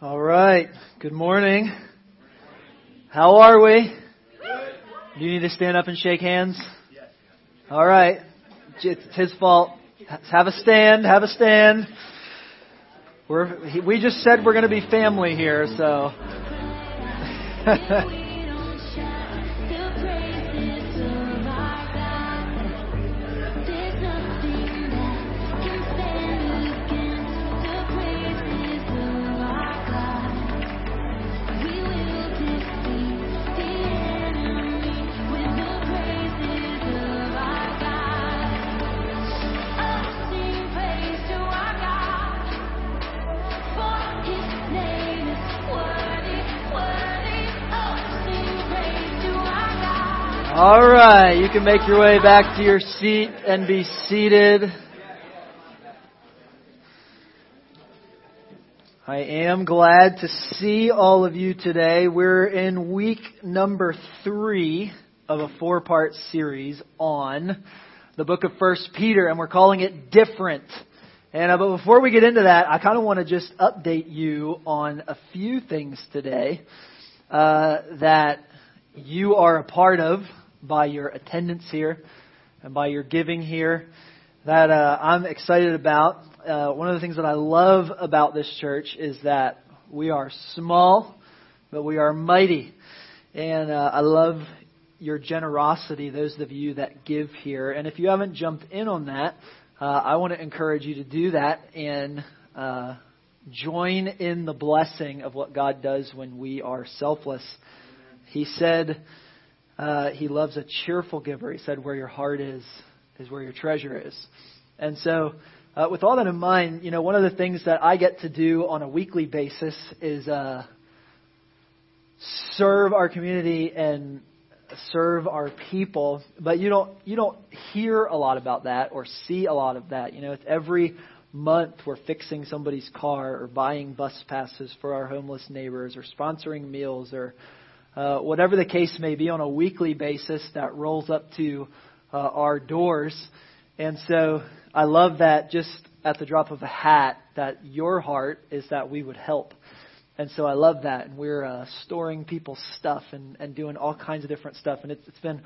All right. Good morning. How are we? Do you need to stand up and shake hands? All right. It's his fault. Have a stand. Have a stand. We're, we just said we're going to be family here, so. can make your way back to your seat and be seated. I am glad to see all of you today. We're in week number three of a four part series on the book of First Peter, and we're calling it Different. And uh, but before we get into that, I kind of want to just update you on a few things today uh, that you are a part of by your attendance here and by your giving here that uh, I'm excited about. Uh, one of the things that I love about this church is that we are small, but we are mighty. And uh, I love your generosity, those of you that give here. And if you haven't jumped in on that, uh, I want to encourage you to do that and uh, join in the blessing of what God does when we are selfless. He said, uh, he loves a cheerful giver. He said, Where your heart is, is where your treasure is. And so, uh, with all that in mind, you know, one of the things that I get to do on a weekly basis is uh, serve our community and serve our people. But you don't you don't hear a lot about that or see a lot of that. You know, it's every month we're fixing somebody's car or buying bus passes for our homeless neighbors or sponsoring meals or uh, whatever the case may be, on a weekly basis that rolls up to uh, our doors. And so I love that just at the drop of a hat that your heart is that we would help. And so I love that. And we're uh, storing people's stuff and, and doing all kinds of different stuff. And it's, it's been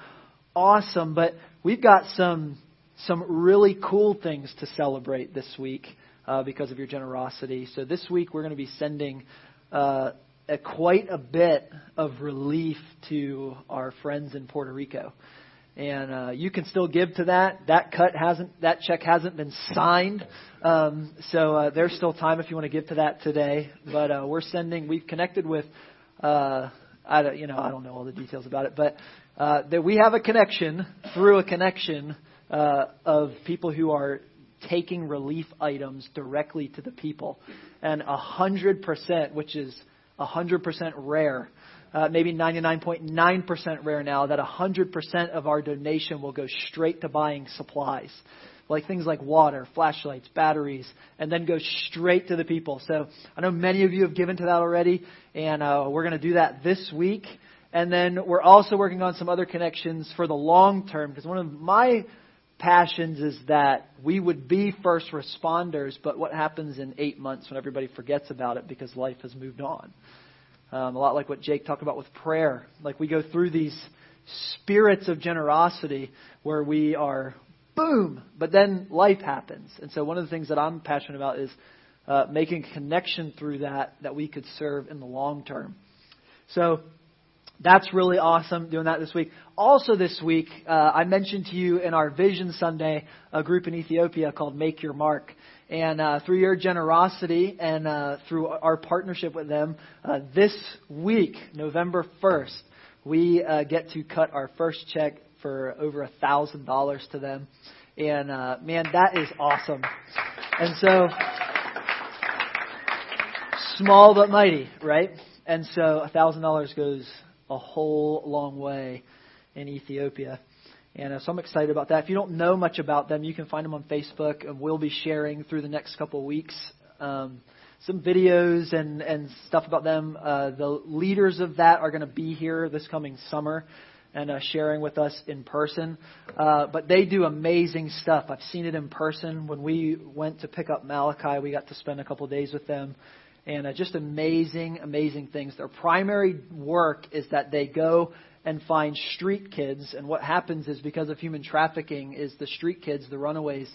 awesome. But we've got some some really cool things to celebrate this week uh, because of your generosity. So this week we're going to be sending uh, a, quite a bit of relief to our friends in Puerto Rico. And uh, you can still give to that. That cut hasn't, that check hasn't been signed, um, so uh, there's still time if you want to give to that today. But uh, we're sending. We've connected with, uh, I don't, you know, I don't know all the details about it, but uh, that we have a connection through a connection uh, of people who are taking relief items directly to the people, and a hundred percent, which is 100% rare, uh, maybe 99.9% rare now, that 100% of our donation will go straight to buying supplies. Like things like water, flashlights, batteries, and then go straight to the people. So I know many of you have given to that already, and uh, we're going to do that this week. And then we're also working on some other connections for the long term, because one of my passions is that we would be first responders, but what happens in eight months when everybody forgets about it because life has moved on? Um, a lot like what Jake talked about with prayer. Like we go through these spirits of generosity where we are boom, but then life happens. And so one of the things that I'm passionate about is uh, making a connection through that that we could serve in the long term. So that's really awesome doing that this week. Also, this week, uh, I mentioned to you in our Vision Sunday a group in Ethiopia called Make Your Mark. And uh, through your generosity and uh, through our partnership with them, uh, this week, November 1st, we uh, get to cut our first check for over a thousand dollars to them. And uh, man, that is awesome. And so, small but mighty, right? And so, a thousand dollars goes a whole long way in Ethiopia. And uh, so I'm excited about that. If you don't know much about them, you can find them on Facebook, and we'll be sharing through the next couple of weeks um, some videos and, and stuff about them. Uh, the leaders of that are going to be here this coming summer and uh, sharing with us in person. Uh, but they do amazing stuff. I've seen it in person. When we went to pick up Malachi, we got to spend a couple of days with them and uh, just amazing, amazing things. Their primary work is that they go and find street kids, and what happens is because of human trafficking, is the street kids, the runaways,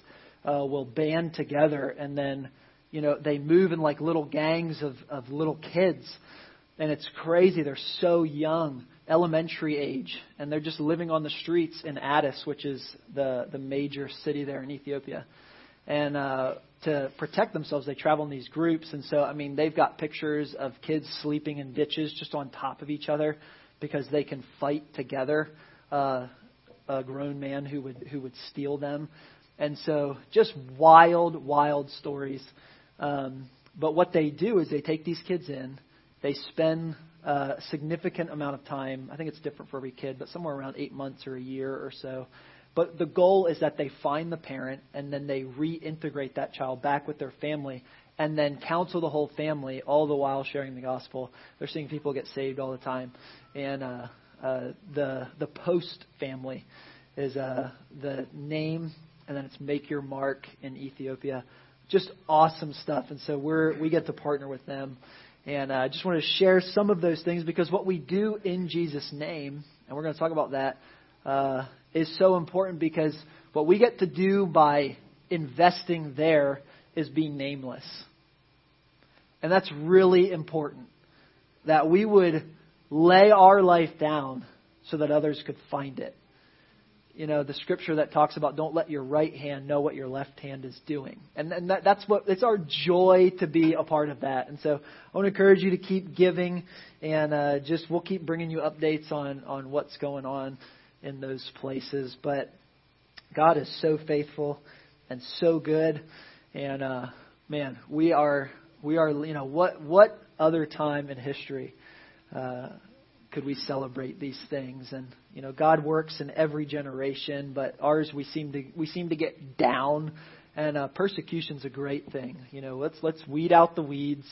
uh, will band together, and then you know they move in like little gangs of of little kids, and it's crazy. They're so young, elementary age, and they're just living on the streets in Addis, which is the the major city there in Ethiopia, and. uh to protect themselves, they travel in these groups. And so, I mean, they've got pictures of kids sleeping in ditches just on top of each other because they can fight together. Uh, a grown man who would who would steal them, and so just wild, wild stories. Um, but what they do is they take these kids in, they spend a significant amount of time. I think it's different for every kid, but somewhere around eight months or a year or so but the goal is that they find the parent and then they reintegrate that child back with their family and then counsel the whole family, all the while sharing the gospel. They're seeing people get saved all the time. And uh, uh, the the post family is uh, the name, and then it's Make Your Mark in Ethiopia. Just awesome stuff. And so we're we get to partner with them. And uh, I just want to share some of those things because what we do in Jesus' name, and we're going to talk about that, uh, is so important because what we get to do by investing there is being nameless. And that's really important. That we would lay our life down so that others could find it. You know, the scripture that talks about don't let your right hand know what your left hand is doing. And, and that, that's what, it's our joy to be a part of that. And so I want to encourage you to keep giving and uh, just, we'll keep bringing you updates on, on what's going on in those places. But God is so faithful and so good. And uh, man, we are we are you know what what other time in history uh, could we celebrate these things? And you know, God works in every generation, but ours we seem to we seem to get down. And uh, persecution's a great thing. You know, let's let's weed out the weeds,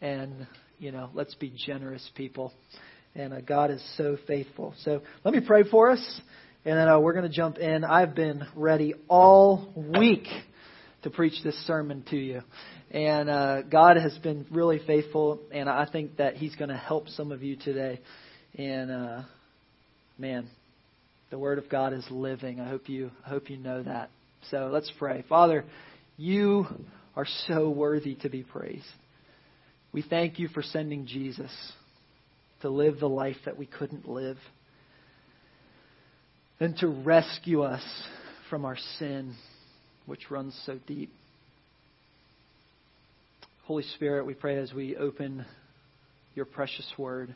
and you know, let's be generous people. And uh, God is so faithful. So let me pray for us, and then uh, we're going to jump in. I've been ready all week to preach this sermon to you. And uh, God has been really faithful, and I think that He's going to help some of you today. And uh, man, the Word of God is living. I hope you I hope you know that. So let's pray. Father, you are so worthy to be praised. We thank you for sending Jesus to live the life that we couldn't live, and to rescue us from our sin, which runs so deep. Holy Spirit, we pray as we open your precious word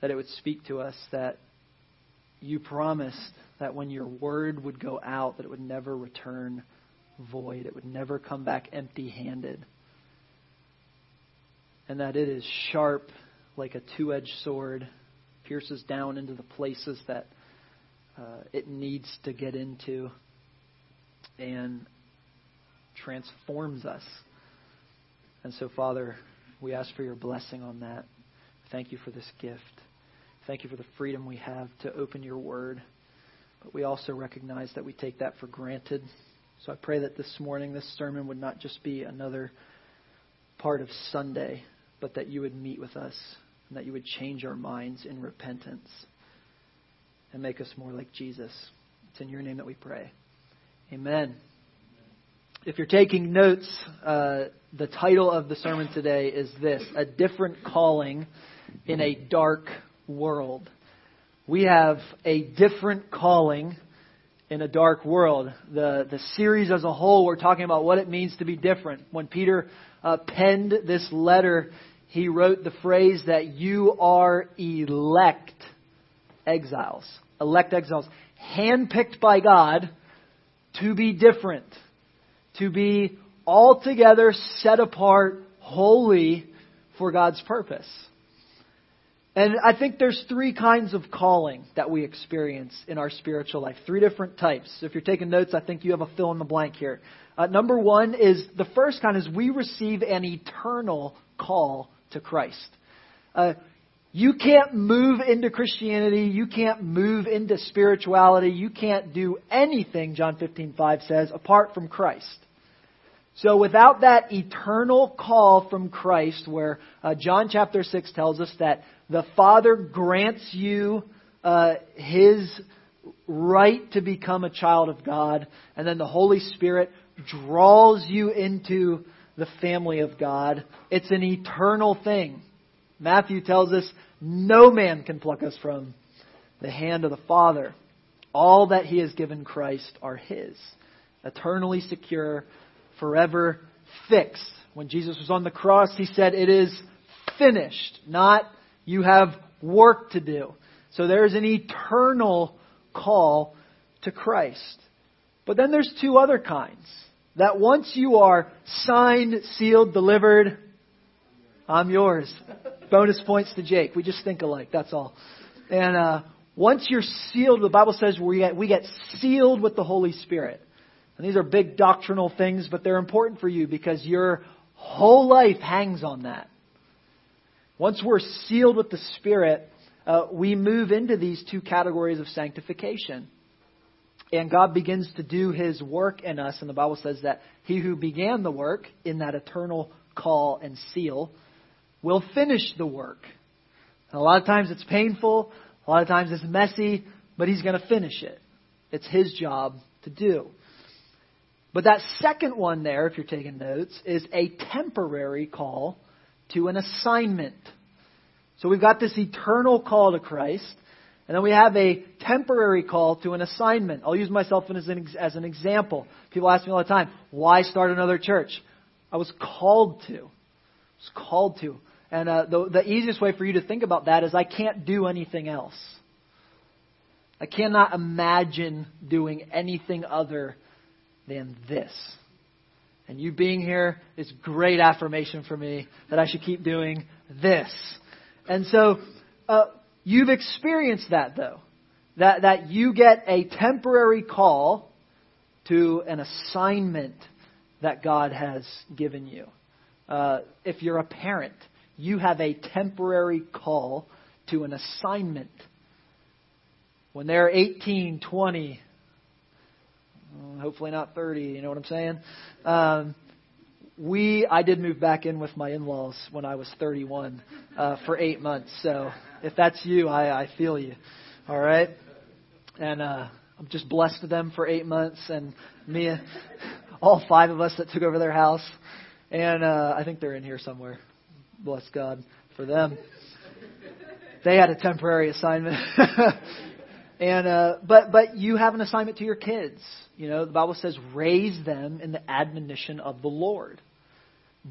that it would speak to us, that you promised that when your word would go out, that it would never return void, it would never come back empty handed and that it is sharp like a two edged sword, pierces down into the places that uh, it needs to get into, and transforms us. And so, Father, we ask for your blessing on that. Thank you for this gift. Thank you for the freedom we have to open your word. But we also recognize that we take that for granted. So I pray that this morning, this sermon would not just be another part of Sunday, but that you would meet with us and that you would change our minds in repentance and make us more like Jesus. It's in your name that we pray. Amen. If you're taking notes, uh, the title of the sermon today is this A Different Calling in a Dark World. We have a different calling in a dark world. The, the series as a whole, we're talking about what it means to be different. When Peter uh, penned this letter, he wrote the phrase that you are elect exiles. Elect exiles. Handpicked by God to be different. To be altogether set apart, holy for God's purpose. And I think there's three kinds of calling that we experience in our spiritual life. Three different types. If you're taking notes, I think you have a fill in the blank here. Uh, number one is the first kind is we receive an eternal call to Christ. Uh, you can't move into Christianity. You can't move into spirituality. You can't do anything, John 15:5 says, apart from Christ. So without that eternal call from Christ, where uh, John chapter 6 tells us that the Father grants you uh, His right to become a child of God, and then the Holy Spirit draws you into the family of God. It's an eternal thing. Matthew tells us no man can pluck us from the hand of the Father. All that He has given Christ are His, eternally secure, forever fixed. When Jesus was on the cross, He said, It is finished, not you have work to do. So there's an eternal call to Christ. But then there's two other kinds. That once you are signed, sealed, delivered, I'm yours. Bonus points to Jake. We just think alike, that's all. And uh, once you're sealed, the Bible says we get, we get sealed with the Holy Spirit. And these are big doctrinal things, but they're important for you because your whole life hangs on that. Once we're sealed with the Spirit, uh, we move into these two categories of sanctification. And God begins to do His work in us, and the Bible says that He who began the work in that eternal call and seal will finish the work. And a lot of times it's painful, a lot of times it's messy, but He's going to finish it. It's His job to do. But that second one there, if you're taking notes, is a temporary call to an assignment. So we've got this eternal call to Christ, and then we have a temporary call to an assignment. I'll use myself as an, as an example. People ask me all the time, why start another church? I was called to. I was called to. And uh, the, the easiest way for you to think about that is I can't do anything else. I cannot imagine doing anything other than this. And you being here is great affirmation for me that I should keep doing this. And so, uh, you've experienced that though. That, that you get a temporary call to an assignment that God has given you. Uh, if you're a parent, you have a temporary call to an assignment. When they're 18, 20, hopefully not 30, you know what I'm saying? Um, we I did move back in with my in-laws when I was 31 uh, for eight months. So if that's you, I, I feel you. All right, and uh, I'm just blessed with them for eight months, and me, all five of us that took over their house, and uh, I think they're in here somewhere. Bless God for them. They had a temporary assignment. and uh, but but you have an assignment to your kids. You know, the Bible says raise them in the admonition of the Lord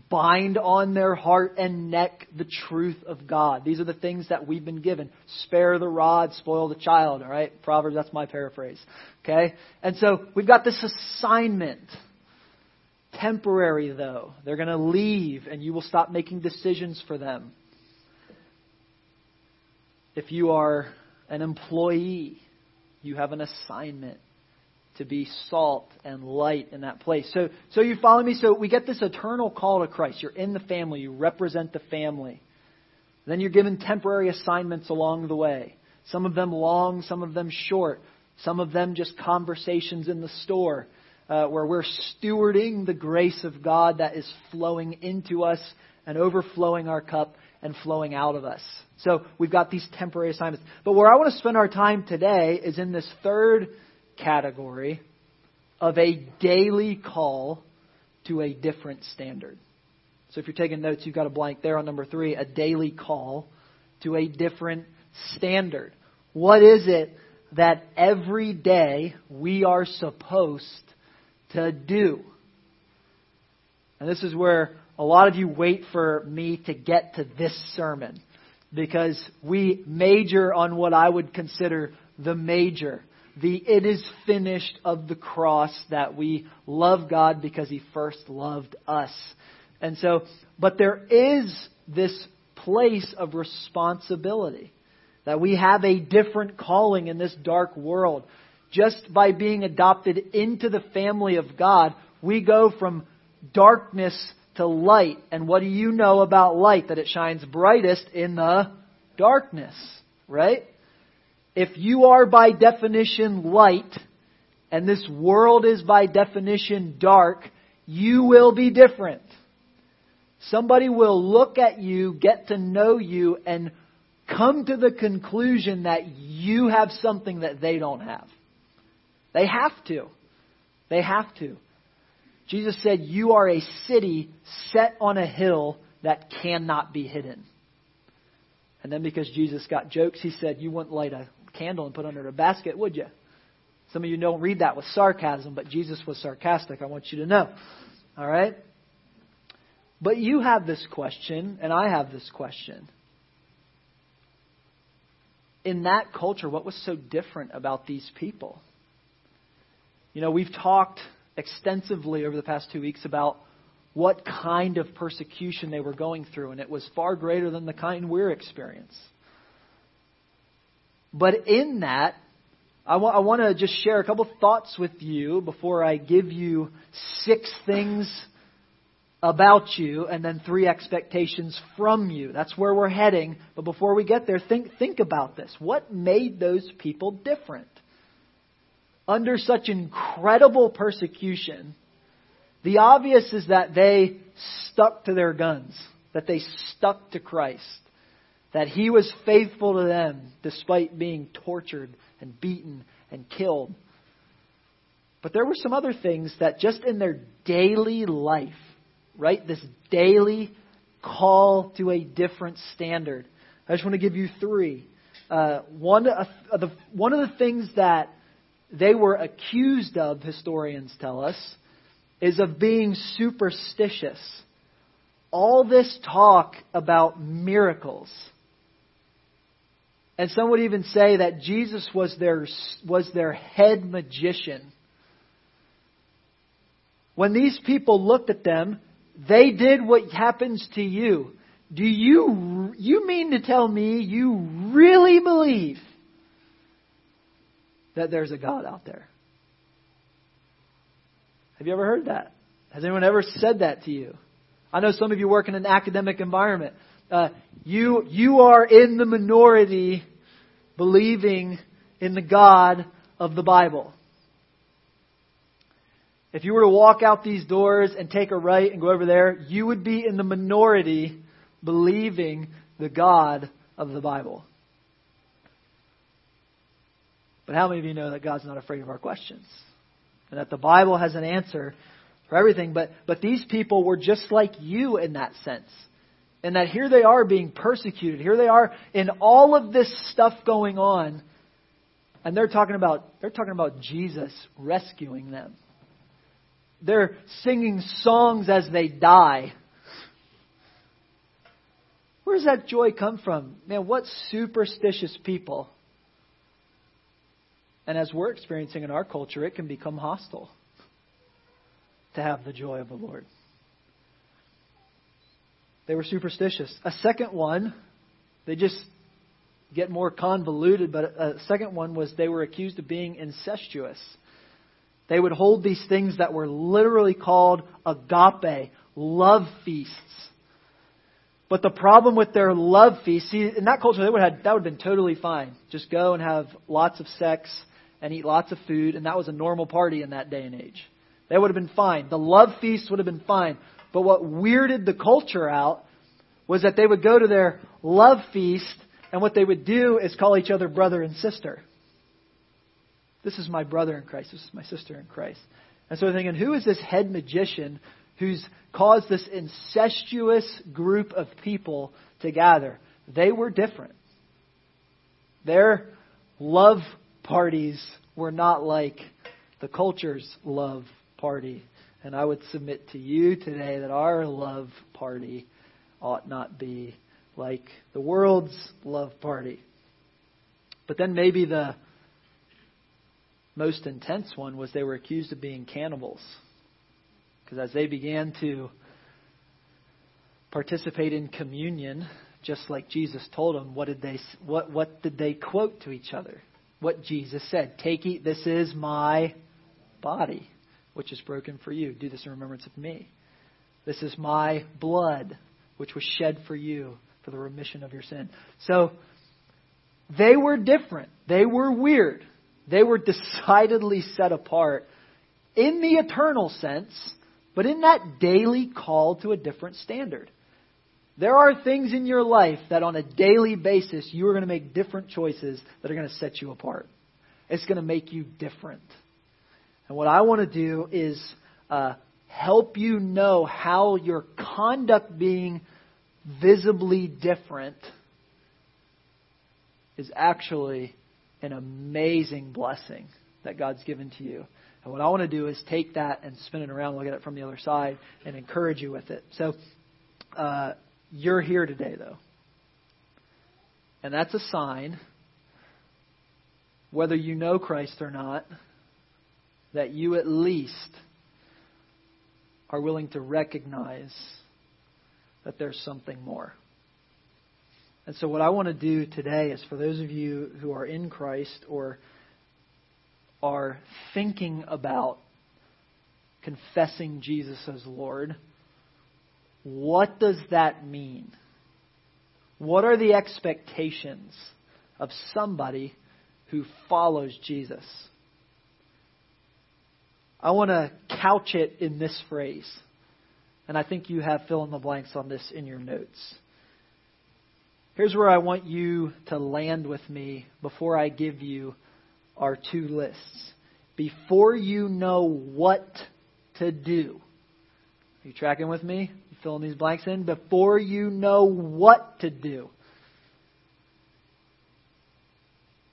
bind on their heart and neck the truth of God. These are the things that we've been given. Spare the rod, spoil the child, all right? Proverbs, that's my paraphrase. Okay? And so we've got this assignment. Temporary, though. They're going to leave, and you will stop making decisions for them. If you are an employee, you have an assignment to be salt and light in that place. So, so you follow me? So we get this eternal call to Christ. You're in the family, you represent the family. Then you're given temporary assignments along the way. Some of them long, some of them short, some of them just conversations in the store uh, where we're stewarding the grace of God that is flowing into us and overflowing our cup and flowing out of us. So we've got these temporary assignments. But where I want to spend our time today is in this third category of a daily call to a different standard. So if you're taking notes, you've got a blank there on number three a daily call to a different standard. What is it that every day we are supposed to do? And this is where a lot of you wait for me to get to this sermon because we major on what I would consider the major the it is finished of the cross that we love God because he first loved us. And so, but there is this place of responsibility that we have a different calling in this dark world. Just by being adopted into the family of God, we go from darkness to light. And what do you know about light? That it shines brightest in the darkness, right? if you are by definition light, and this world is by definition dark, you will be different. Somebody will look at you, get to know you, and come to the conclusion that you have something that they don't have. They have to. They have to. Jesus said, You are a city set on a hill that cannot be hidden. And then because Jesus got jokes, he said, You wouldn't light a candle and put under a basket, would you? Some of you don't read that with sarcasm, but Jesus was sarcastic. I want you to know. All right? But you have this question, and I have this question. In that culture, what was so different about these people? You know, we've talked extensively over the past two weeks about what kind of persecution they were going through, and it was far greater than the kind we're experiencing. But in that, I want, I want to just share a couple thoughts with you before I give you six things about you and then three expectations from you. That's where we're heading. But before we get there, think, think about this. What made those people different? Under such incredible persecution, the obvious is that they stuck to their guns, that they stuck to Christ, that He was faithful to them despite being tortured and beaten and killed. But there were some other things that just in their daily life, right? This daily call to a different standard. I just want to give you three. Uh, one, of the, one of the things that they were accused of, historians tell us, is of being superstitious. All this talk about miracles. And some would even say that Jesus was their, was their head magician. When these people looked at them, they did what happens to you. Do you, you mean to tell me you really believe that there's a God out there? Have you ever heard that? Has anyone ever said that to you? I know some of you work in an academic environment. Uh, you, you are in the minority believing in the God of the Bible. If you were to walk out these doors and take a right and go over there, you would be in the minority believing the God of the Bible. But how many of you know that God's not afraid of our questions? And that the Bible has an answer for everything. But, but these people were just like you in that sense. And that here they are being persecuted. Here they are in all of this stuff going on. And they're talking about, they're talking about Jesus rescuing them. They're singing songs as they die. Where does that joy come from? Man, what superstitious people. And as we're experiencing in our culture, it can become hostile to have the joy of the Lord. They were superstitious. A second one, they just get more convoluted, but a second one was they were accused of being incestuous. They would hold these things that were literally called agape, love feasts. But the problem with their love feasts, see, in that culture, they would have, that would have been totally fine. Just go and have lots of sex and eat lots of food, and that was a normal party in that day and age. They would have been fine. The love feast would have been fine. But what weirded the culture out was that they would go to their love feast, and what they would do is call each other brother and sister. This is my brother in Christ. This is my sister in Christ. And so they're thinking, who is this head magician who's caused this incestuous group of people to gather? They were different. Their love parties were not like the culture's love party. And I would submit to you today that our love party ought not be like the world's love party. But then maybe the most intense one was they were accused of being cannibals. Because as they began to participate in communion, just like Jesus told them, what did they what what did they quote to each other? What Jesus said, "Take eat, this is my body, which is broken for you. Do this in remembrance of me. This is my blood, which was shed for you for the remission of your sin." So they were different. They were weird. They were decidedly set apart in the eternal sense, but in that daily call to a different standard. There are things in your life that on a daily basis you are going to make different choices that are going to set you apart. It's going to make you different. And what I want to do is uh, help you know how your conduct being visibly different is actually an amazing blessing that God's given to you. And what I want to do is take that and spin it around, look at it from the other side, and encourage you with it. So, uh, you're here today, though. And that's a sign, whether you know Christ or not, that you at least are willing to recognize that there's something more. And so, what I want to do today is for those of you who are in Christ or are thinking about confessing Jesus as Lord, what does that mean? What are the expectations of somebody who follows Jesus? I want to couch it in this phrase. And I think you have fill in the blanks on this in your notes. Here's where I want you to land with me before I give you our two lists. Before you know what to do. You tracking with me? You filling these blanks in? Before you know what to do,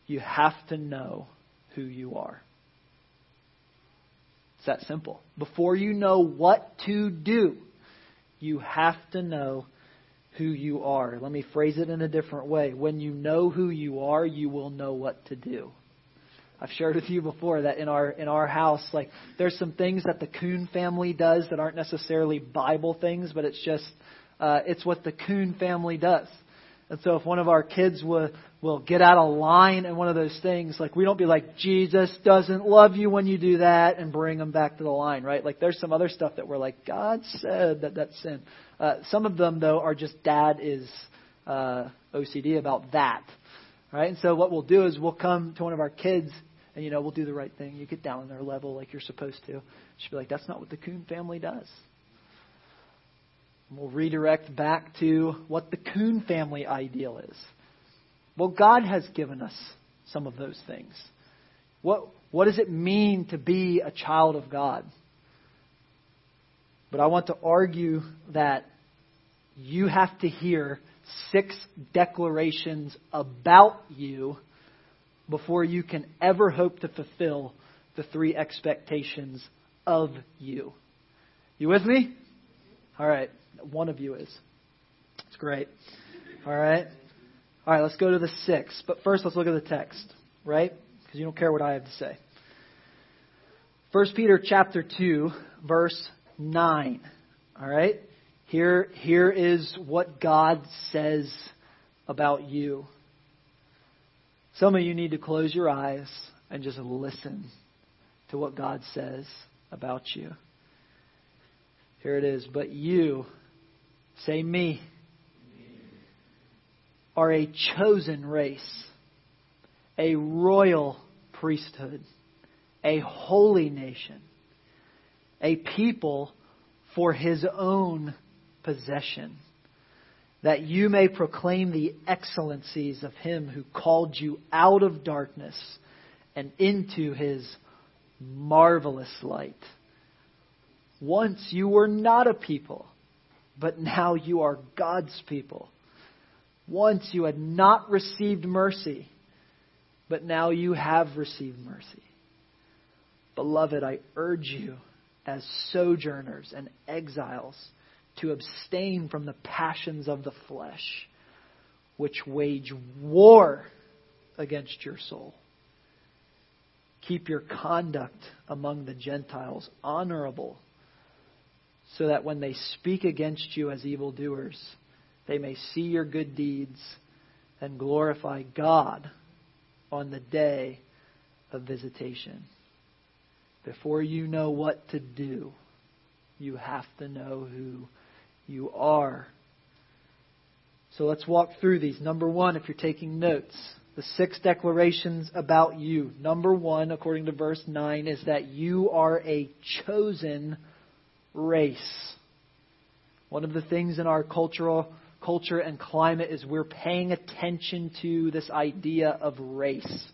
you have to know who you are. It's that simple. Before you know what to do, you have to know who you are. Let me phrase it in a different way. When you know who you are, you will know what to do. I've shared with you before that in our in our house, like there's some things that the Coon family does that aren't necessarily Bible things, but it's just uh, it's what the Coon family does. And so if one of our kids will, will get out of line in one of those things, like we don't be like, Jesus doesn't love you when you do that and bring them back to the line, right? Like there's some other stuff that we're like, God said that that's sin. Uh, some of them though are just dad is uh, OCD about that, right? And so what we'll do is we'll come to one of our kids and you know we'll do the right thing. You get down on their level like you're supposed to. She'll be like, that's not what the Coon family does. We'll redirect back to what the Coon family ideal is. Well, God has given us some of those things. What, what does it mean to be a child of God? But I want to argue that you have to hear six declarations about you before you can ever hope to fulfill the three expectations of you. You with me? All right. One of you is. It's great. All right. All right, let's go to the six. But first, let's look at the text, right? Because you don't care what I have to say. 1 Peter chapter 2, verse 9. All right? Here, here is what God says about you. Some of you need to close your eyes and just listen to what God says about you. Here it is. But you, say me, are a chosen race, a royal priesthood, a holy nation, a people for his own possession, that you may proclaim the excellencies of him who called you out of darkness and into his marvelous light. Once you were not a people, but now you are God's people. Once you had not received mercy, but now you have received mercy. Beloved, I urge you as sojourners and exiles to abstain from the passions of the flesh, which wage war against your soul. Keep your conduct among the Gentiles honorable, so that when they speak against you as evildoers, they may see your good deeds and glorify God on the day of visitation. Before you know what to do, you have to know who you are. So let's walk through these. Number one, if you're taking notes, the six declarations about you. Number one, according to verse 9, is that you are a chosen race. One of the things in our cultural culture and climate is we're paying attention to this idea of race.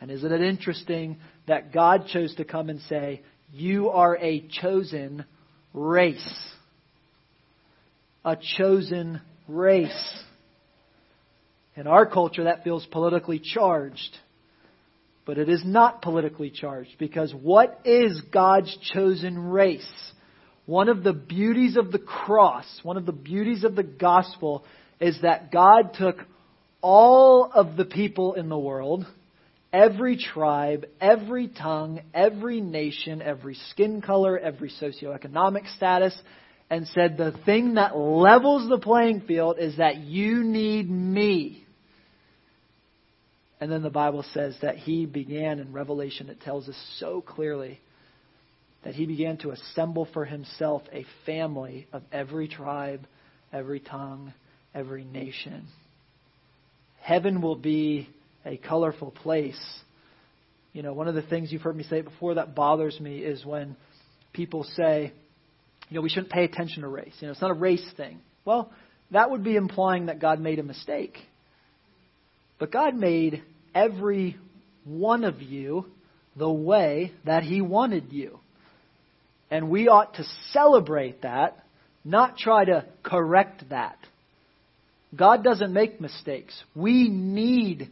And isn't it interesting that God chose to come and say, You are a chosen race? A chosen race. In our culture, that feels politically charged. But it is not politically charged because what is God's chosen race? One of the beauties of the cross, one of the beauties of the gospel is that God took all of the people in the world, every tribe, every tongue, every nation, every skin color, every socioeconomic status, and said the thing that levels the playing field is that you need me. And then the Bible says that he began in Revelation, it tells us so clearly that he began to assemble for himself a family of every tribe, every tongue, every nation. Heaven will be a colorful place. You know, one of the things you've heard me say before that bothers me is when people say, you know, we shouldn't pay attention to race. You know, it's not a race thing. Well, that would be implying that God made a mistake. But God made every one of you the way that He wanted you. And we ought to celebrate that, not try to correct that. God doesn't make mistakes. We need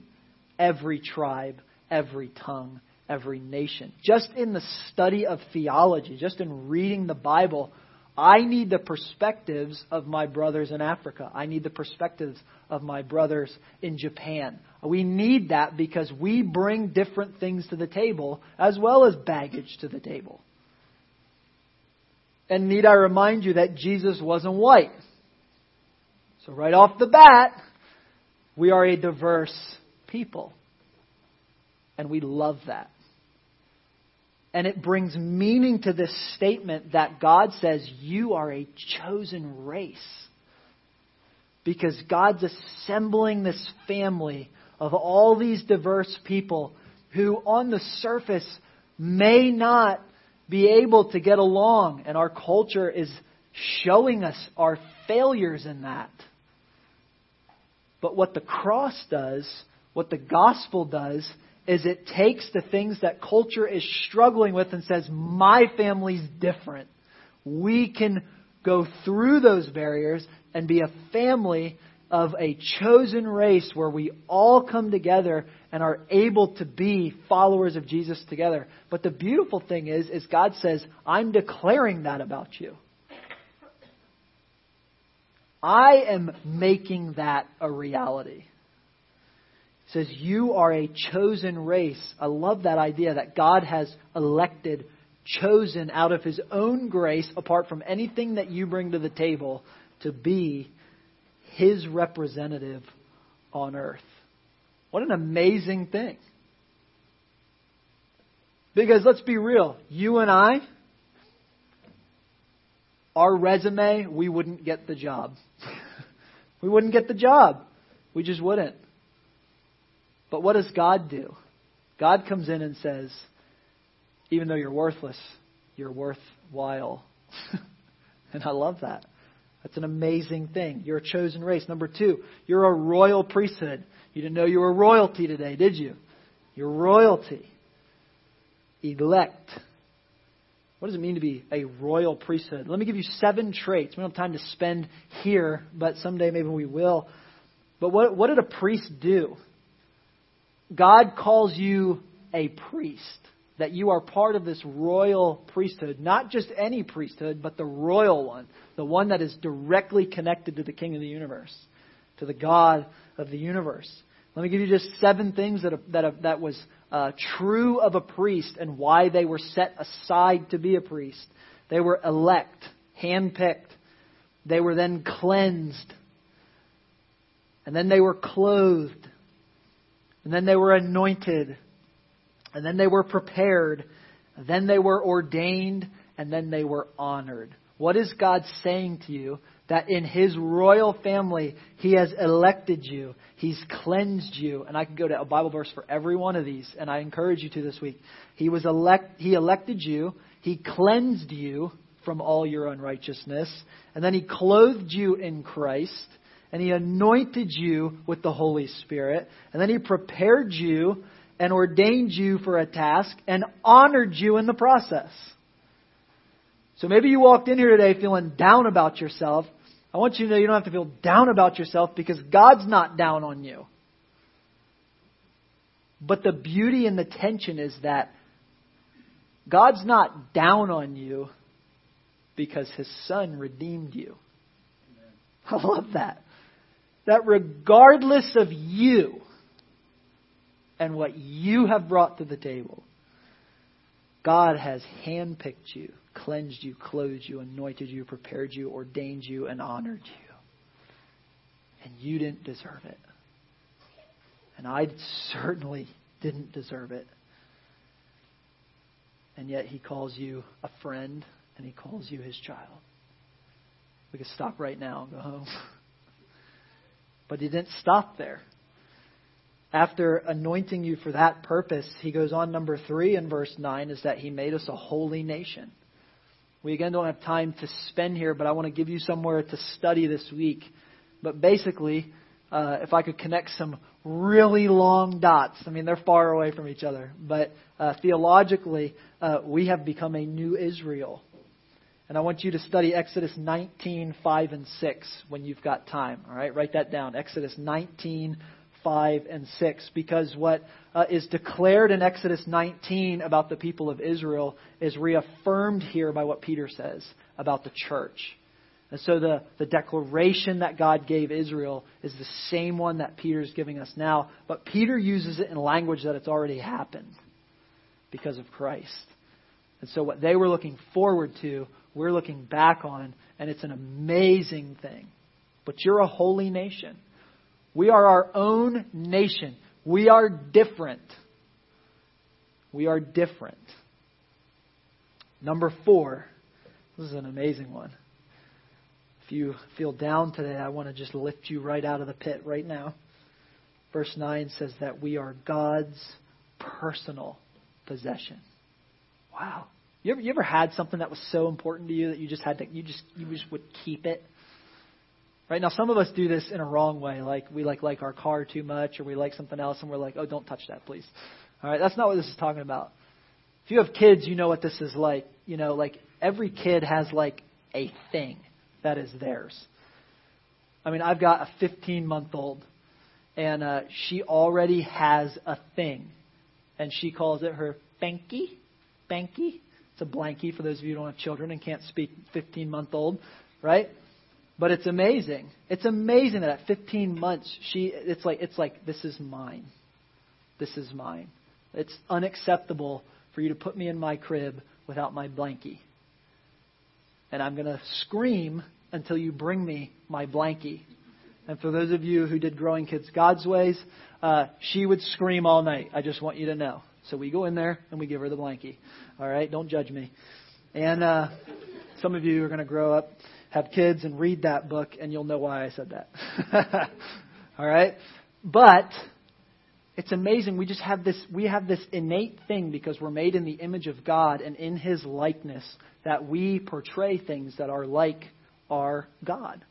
every tribe, every tongue, every nation. Just in the study of theology, just in reading the Bible, I need the perspectives of my brothers in Africa. I need the perspectives of my brothers in Japan. We need that because we bring different things to the table as well as baggage to the table. And need I remind you that Jesus wasn't white? So, right off the bat, we are a diverse people. And we love that. And it brings meaning to this statement that God says, You are a chosen race. Because God's assembling this family of all these diverse people who, on the surface, may not be able to get along. And our culture is showing us our failures in that. But what the cross does, what the gospel does, is it takes the things that culture is struggling with and says, My family's different. We can go through those barriers and be a family of a chosen race where we all come together and are able to be followers of Jesus together. But the beautiful thing is, is God says, I'm declaring that about you. I am making that a reality. Says, You are a chosen race. I love that idea that God has elected, chosen out of His own grace, apart from anything that you bring to the table, to be his representative on earth. What an amazing thing. Because let's be real, you and I, our resume, we wouldn't get the job. we wouldn't get the job. We just wouldn't. But what does God do? God comes in and says, even though you're worthless, you're worthwhile. and I love that. That's an amazing thing. You're a chosen race. Number two, you're a royal priesthood. You didn't know you were royalty today, did you? You're royalty. Elect. What does it mean to be a royal priesthood? Let me give you seven traits. We don't have time to spend here, but someday maybe we will. But what, what did a priest do? God calls you a priest that you are part of this royal priesthood, not just any priesthood, but the royal one, the one that is directly connected to the King of the universe, to the God of the universe. Let me give you just seven things that, that, that was uh, true of a priest and why they were set aside to be a priest. They were elect, handpicked. They were then cleansed. And then they were clothed. And then they were anointed and then they were prepared, then they were ordained, and then they were honored. What is God saying to you? That in His royal family, He has elected you. He's cleansed you. And I could go to a Bible verse for every one of these, and I encourage you to this week. He was elect, He elected you. He cleansed you from all your unrighteousness. And then he clothed you in Christ. And he anointed you with the Holy Spirit. And then he prepared you and ordained you for a task and honored you in the process. So maybe you walked in here today feeling down about yourself. I want you to know you don't have to feel down about yourself because God's not down on you. But the beauty and the tension is that God's not down on you because his son redeemed you. I love that. That regardless of you and what you have brought to the table, God has handpicked you, cleansed you, clothed you, anointed you, prepared you, ordained you, and honored you. And you didn't deserve it. And I certainly didn't deserve it. And yet he calls you a friend and he calls you his child. We could stop right now and go home. But he didn't stop there. After anointing you for that purpose, he goes on number three in verse 9 is that he made us a holy nation. We again don't have time to spend here, but I want to give you somewhere to study this week. But basically, uh, if I could connect some really long dots. I mean, they're far away from each other. But uh, theologically, uh, we have become a new Israel. And I want you to study Exodus 19, 5, and 6 when you've got time. All right? Write that down. Exodus 19, 5, and 6. Because what uh, is declared in Exodus 19 about the people of Israel is reaffirmed here by what Peter says about the church. And so the, the declaration that God gave Israel is the same one that Peter is giving us now, but Peter uses it in language that it's already happened because of Christ. And so what they were looking forward to, we're looking back on, and it's an amazing thing. But you're a holy nation. We are our own nation. We are different. We are different. Number four. This is an amazing one. If you feel down today, I want to just lift you right out of the pit right now. Verse 9 says that we are God's personal possession. Wow. You ever, you ever had something that was so important to you that you just had to, you just, you just would keep it? Right now, some of us do this in a wrong way. Like we like like our car too much, or we like something else, and we're like, "Oh, don't touch that, please." All right, that's not what this is talking about. If you have kids, you know what this is like. You know, like every kid has like a thing that is theirs. I mean, I've got a 15 month old, and uh, she already has a thing, and she calls it her Banky. Banky. It's a blankie for those of you who don't have children and can't speak 15 month old, right? But it's amazing. It's amazing that at 15 months she it's like it's like this is mine. This is mine. It's unacceptable for you to put me in my crib without my blankie and I'm going to scream until you bring me my blankie. And for those of you who did Growing Kids God's Ways, uh, she would scream all night. I just want you to know. So we go in there and we give her the blankie. All right, don't judge me. And uh, some of you are going to grow up, have kids, and read that book, and you'll know why I said that. all right, but it's amazing. We just have this, we have this innate thing because we're made in the image of God and in His likeness that we portray things that are like our God.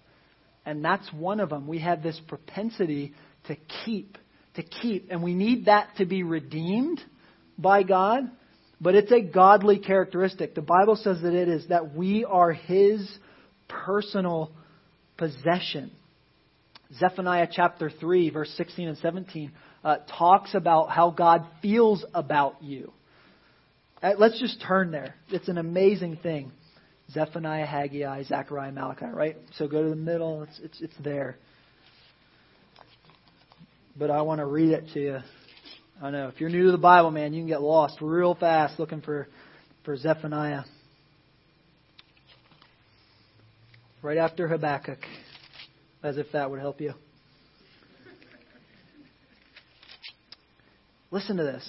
And that's one of them. We have this propensity to keep, to keep. And we need that to be redeemed by God. But it's a godly characteristic. The Bible says that it is that we are His personal possession. Zephaniah chapter 3, verse 16 and 17 uh, talks about how God feels about you. Uh, let's just turn there. It's an amazing thing. Zephaniah, Haggai, Zechariah, Malachi, right? So go to the middle. It's, it's, it's there. But I want to read it to you. I know. If you're new to the Bible, man, you can get lost real fast looking for, for Zephaniah. Right after Habakkuk, as if that would help you. Listen to this.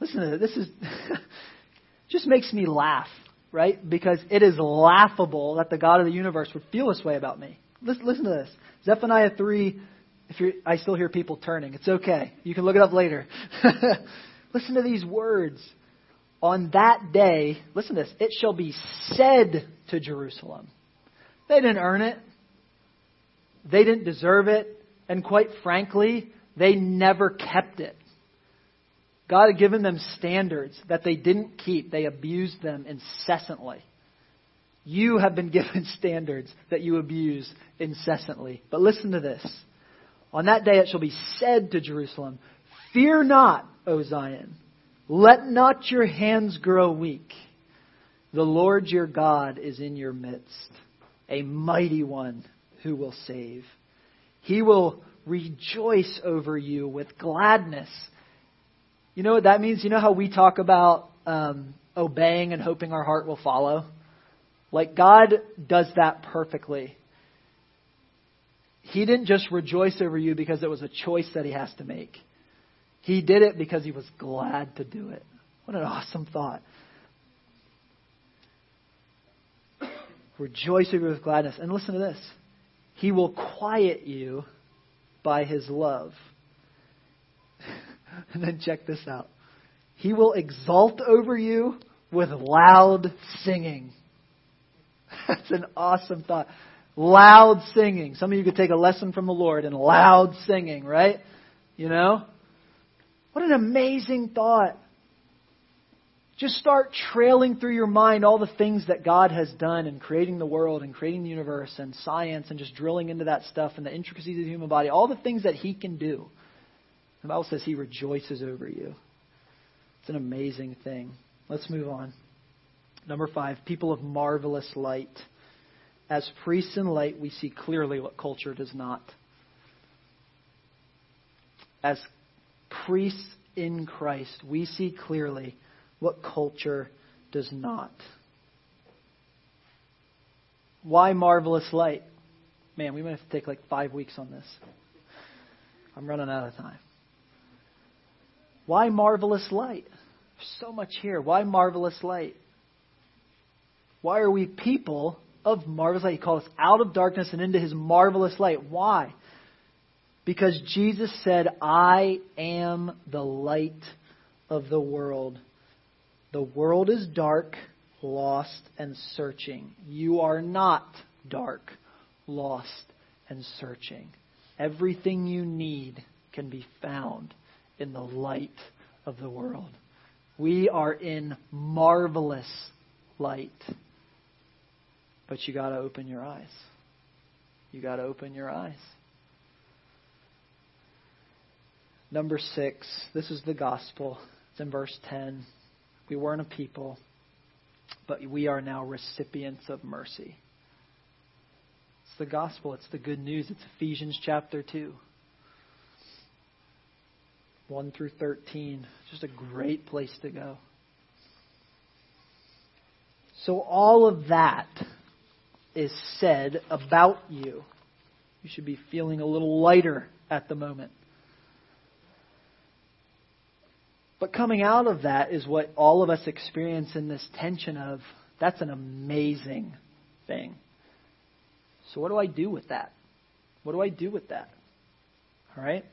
Listen to this. This is just makes me laugh, right? Because it is laughable that the God of the universe would feel this way about me. Listen, listen to this. Zephaniah 3, if you're, I still hear people turning. It's okay. You can look it up later. listen to these words. on that day, listen to this, it shall be said to Jerusalem. They didn't earn it. They didn't deserve it. And quite frankly, they never kept it. God had given them standards that they didn't keep. They abused them incessantly. You have been given standards that you abuse incessantly. But listen to this. On that day it shall be said to Jerusalem, Fear not, O Zion. Let not your hands grow weak. The Lord your God is in your midst, a mighty one who will save. He will rejoice over you with gladness. You know what that means? You know how we talk about um, obeying and hoping our heart will follow? Like God does that perfectly. He didn't just rejoice over you because it was a choice that he has to make. He did it because he was glad to do it. What an awesome thought. Rejoice over with gladness. And listen to this. He will quiet you by his love. and then check this out. He will exult over you with loud singing. That's an awesome thought. Loud singing. Some of you could take a lesson from the Lord in loud singing, right? You know? What an amazing thought. Just start trailing through your mind all the things that God has done in creating the world and creating the universe and science and just drilling into that stuff and the intricacies of the human body, all the things that He can do. The Bible says He rejoices over you. It's an amazing thing. Let's move on. Number five, people of marvelous light. As priests in light, we see clearly what culture does not. As priests in Christ, we see clearly what culture does not. Why marvelous light? Man, we might have to take like five weeks on this. I'm running out of time. Why marvelous light? There's so much here. Why marvelous light? Why are we people of marvelous light? He calls us out of darkness and into his marvelous light. Why? Because Jesus said, I am the light of the world. The world is dark, lost, and searching. You are not dark, lost, and searching. Everything you need can be found in the light of the world. We are in marvelous light. But you got to open your eyes. You got to open your eyes. Number six, this is the gospel. It's in verse 10. We weren't a people, but we are now recipients of mercy. It's the gospel, it's the good news. It's Ephesians chapter 2. 1 through 13. Just a great place to go. So, all of that is said about you. You should be feeling a little lighter at the moment. But coming out of that is what all of us experience in this tension of that's an amazing thing. So, what do I do with that? What do I do with that? All right?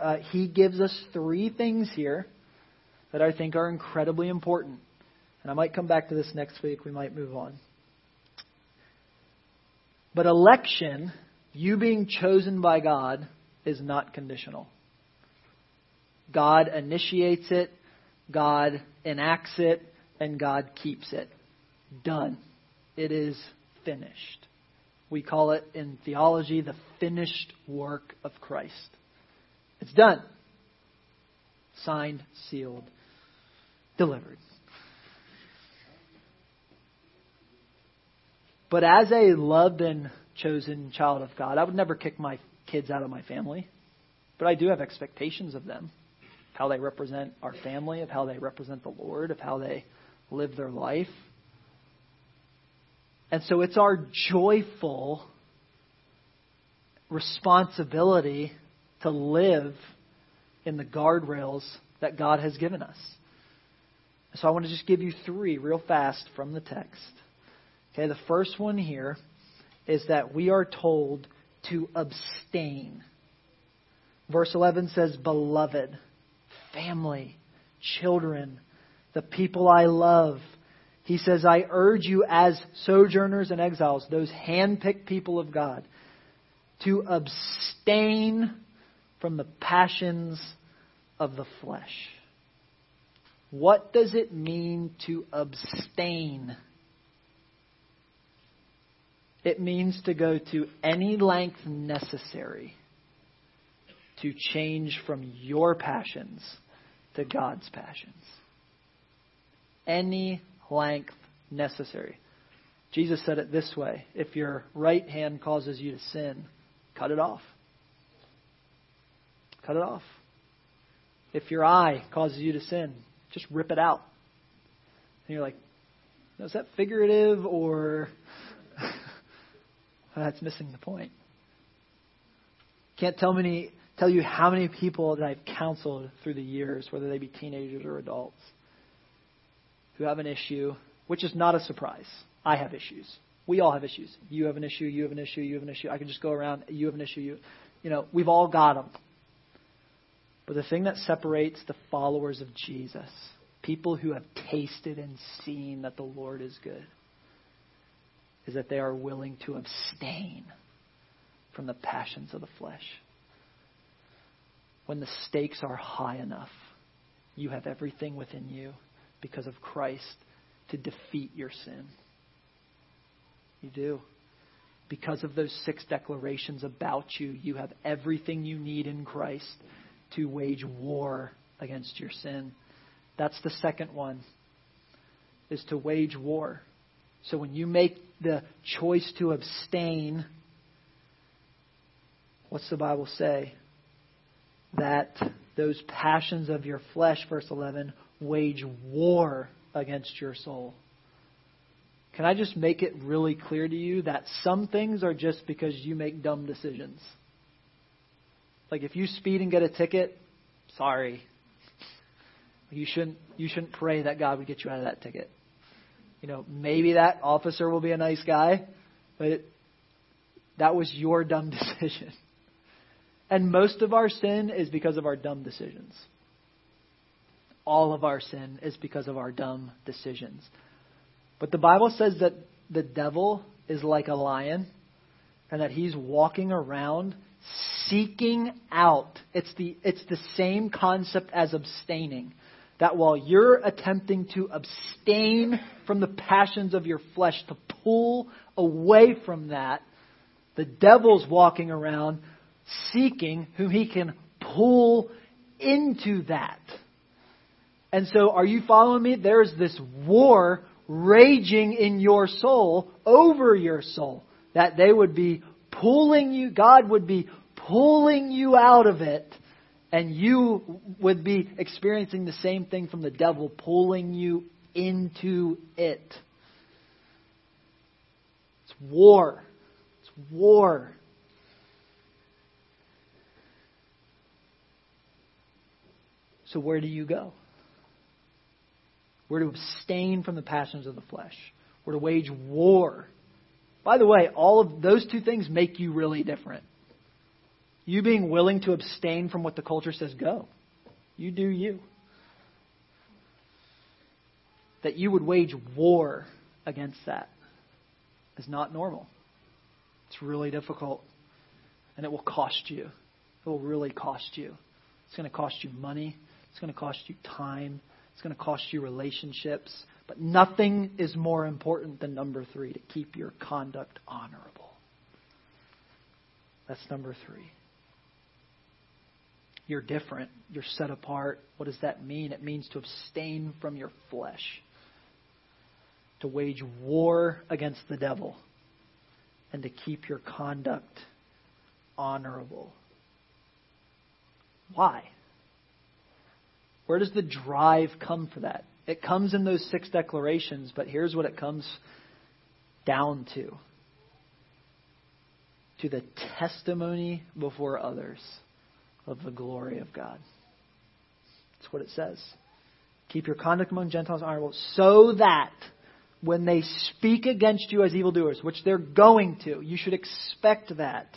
Uh, he gives us three things here that I think are incredibly important. And I might come back to this next week. We might move on. But election, you being chosen by God, is not conditional. God initiates it, God enacts it, and God keeps it. Done. It is finished. We call it in theology the finished work of Christ. It's done. Signed, sealed, delivered. But as a loved and chosen child of God, I would never kick my kids out of my family. But I do have expectations of them how they represent our family, of how they represent the Lord, of how they live their life. And so it's our joyful responsibility to live in the guardrails that God has given us. So I want to just give you three real fast from the text. Okay, the first one here is that we are told to abstain. Verse 11 says, Beloved family, children, the people I love. He says, I urge you as sojourners and exiles, those hand-picked people of God, to abstain from the passions of the flesh. What does it mean to abstain? It means to go to any length necessary to change from your passions to God's passions. Any length necessary. Jesus said it this way if your right hand causes you to sin, cut it off. Cut it off. If your eye causes you to sin, just rip it out. And you're like, is that figurative or Oh, that's missing the point? Can't tell many tell you how many people that I've counseled through the years, whether they be teenagers or adults, who have an issue, which is not a surprise. I have issues. We all have issues. You have an issue. You have an issue. You have an issue. I can just go around. You have an issue. You, you know, we've all got them. But the thing that separates the followers of Jesus, people who have tasted and seen that the Lord is good, is that they are willing to abstain from the passions of the flesh when the stakes are high enough, you have everything within you because of Christ to defeat your sin. You do. Because of those six declarations about you, you have everything you need in Christ to wage war against your sin. That's the second one, is to wage war. So when you make the choice to abstain, what's the Bible say? that those passions of your flesh, verse 11, wage war against your soul. Can I just make it really clear to you that some things are just because you make dumb decisions? Like if you speed and get a ticket, sorry. You shouldn't you shouldn't pray that God would get you out of that ticket. You know, maybe that officer will be a nice guy, but it, that was your dumb decision. And most of our sin is because of our dumb decisions. All of our sin is because of our dumb decisions. But the Bible says that the devil is like a lion and that he's walking around seeking out. It's the, it's the same concept as abstaining. That while you're attempting to abstain from the passions of your flesh, to pull away from that, the devil's walking around seeking whom he can pull into that. And so, are you following me? There's this war raging in your soul over your soul. That they would be pulling you, God would be pulling you out of it, and you would be experiencing the same thing from the devil, pulling you into it. It's war. It's war. So, where do you go? We're to abstain from the passions of the flesh. We're to wage war. By the way, all of those two things make you really different. You being willing to abstain from what the culture says go. You do you. That you would wage war against that is not normal. It's really difficult. And it will cost you. It will really cost you. It's going to cost you money. It's going to cost you time. It's going to cost you relationships. But nothing is more important than number three to keep your conduct honorable. That's number three. You're different. You're set apart. What does that mean? It means to abstain from your flesh, to wage war against the devil, and to keep your conduct honorable. Why? Where does the drive come for that? It comes in those six declarations, but here's what it comes down to to the testimony before others of the glory of God. That's what it says. Keep your conduct among Gentiles honorable, so that when they speak against you as evildoers, which they're going to, you should expect that,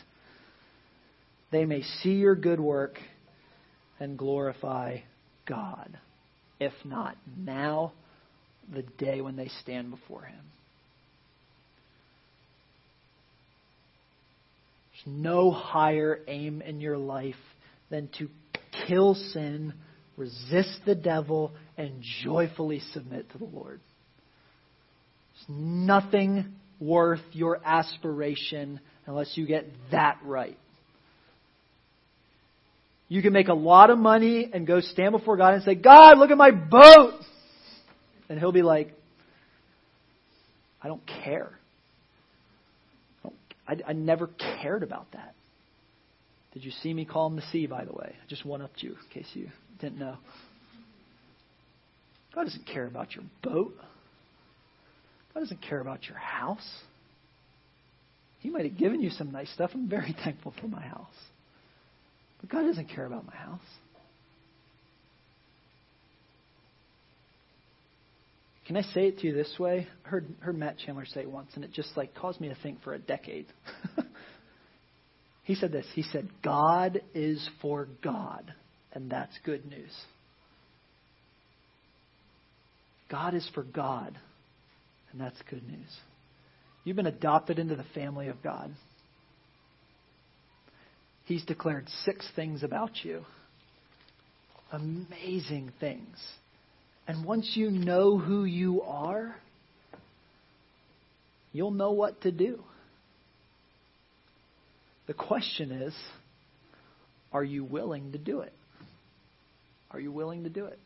they may see your good work and glorify God. if not now, the day when they stand before Him. There's no higher aim in your life than to kill sin, resist the devil, and joyfully submit to the Lord. There's nothing worth your aspiration unless you get that right. You can make a lot of money and go stand before God and say, God, look at my boat. And He'll be like, I don't care. I, I never cared about that. Did you see me calm the sea, by the way? I just one upped you in case you didn't know. God doesn't care about your boat. God doesn't care about your house. He might have given you some nice stuff. I'm very thankful for my house. But God doesn't care about my house. Can I say it to you this way? I heard, heard Matt Chandler say it once, and it just like caused me to think for a decade. he said this. He said, God is for God, and that's good news. God is for God, and that's good news. You've been adopted into the family of God. He's declared six things about you. Amazing things. And once you know who you are, you'll know what to do. The question is are you willing to do it? Are you willing to do it?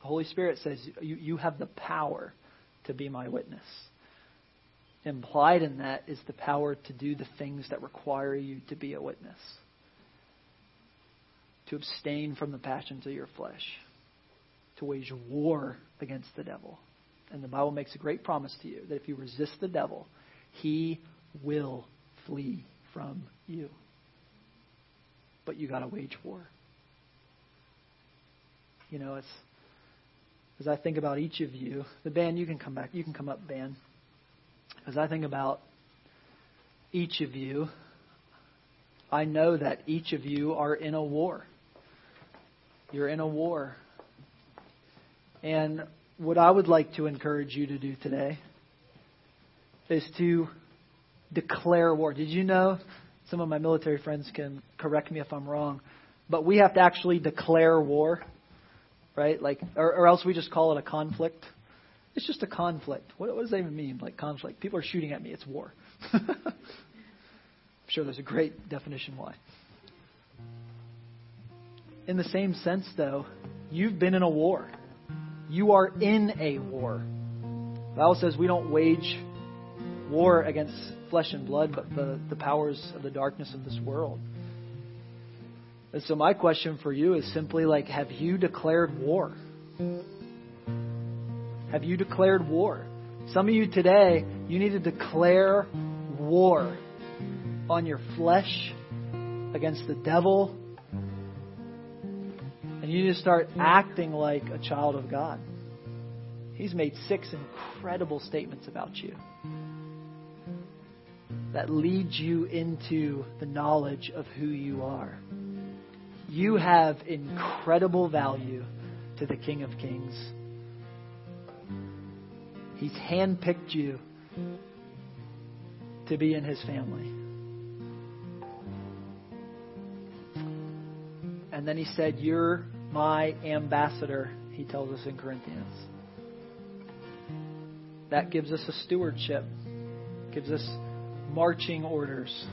The Holy Spirit says you, you have the power to be my witness. Implied in that is the power to do the things that require you to be a witness, to abstain from the passions of your flesh to wage war against the devil. And the Bible makes a great promise to you that if you resist the devil, he will flee from you. But you got to wage war. You know, it's as I think about each of you, the band, you can come back. You can come up, band. As I think about each of you, I know that each of you are in a war. You're in a war. And what I would like to encourage you to do today is to declare war. Did you know? Some of my military friends can correct me if I'm wrong, but we have to actually declare war, right? Like, or, or else we just call it a conflict. It's just a conflict. What, what does that even mean? Like conflict? People are shooting at me. It's war. I'm sure there's a great definition why. In the same sense, though, you've been in a war. You are in a war. The Bible says we don't wage war against flesh and blood, but the, the powers of the darkness of this world. And so my question for you is simply like, have you declared war? Have you declared war? Some of you today, you need to declare war on your flesh, against the devil, and you need to start acting like a child of God. He's made six incredible statements about you that leads you into the knowledge of who you are. You have incredible value to the King of Kings. He's handpicked you to be in his family. And then he said, You're my ambassador, he tells us in Corinthians. That gives us a stewardship, gives us marching orders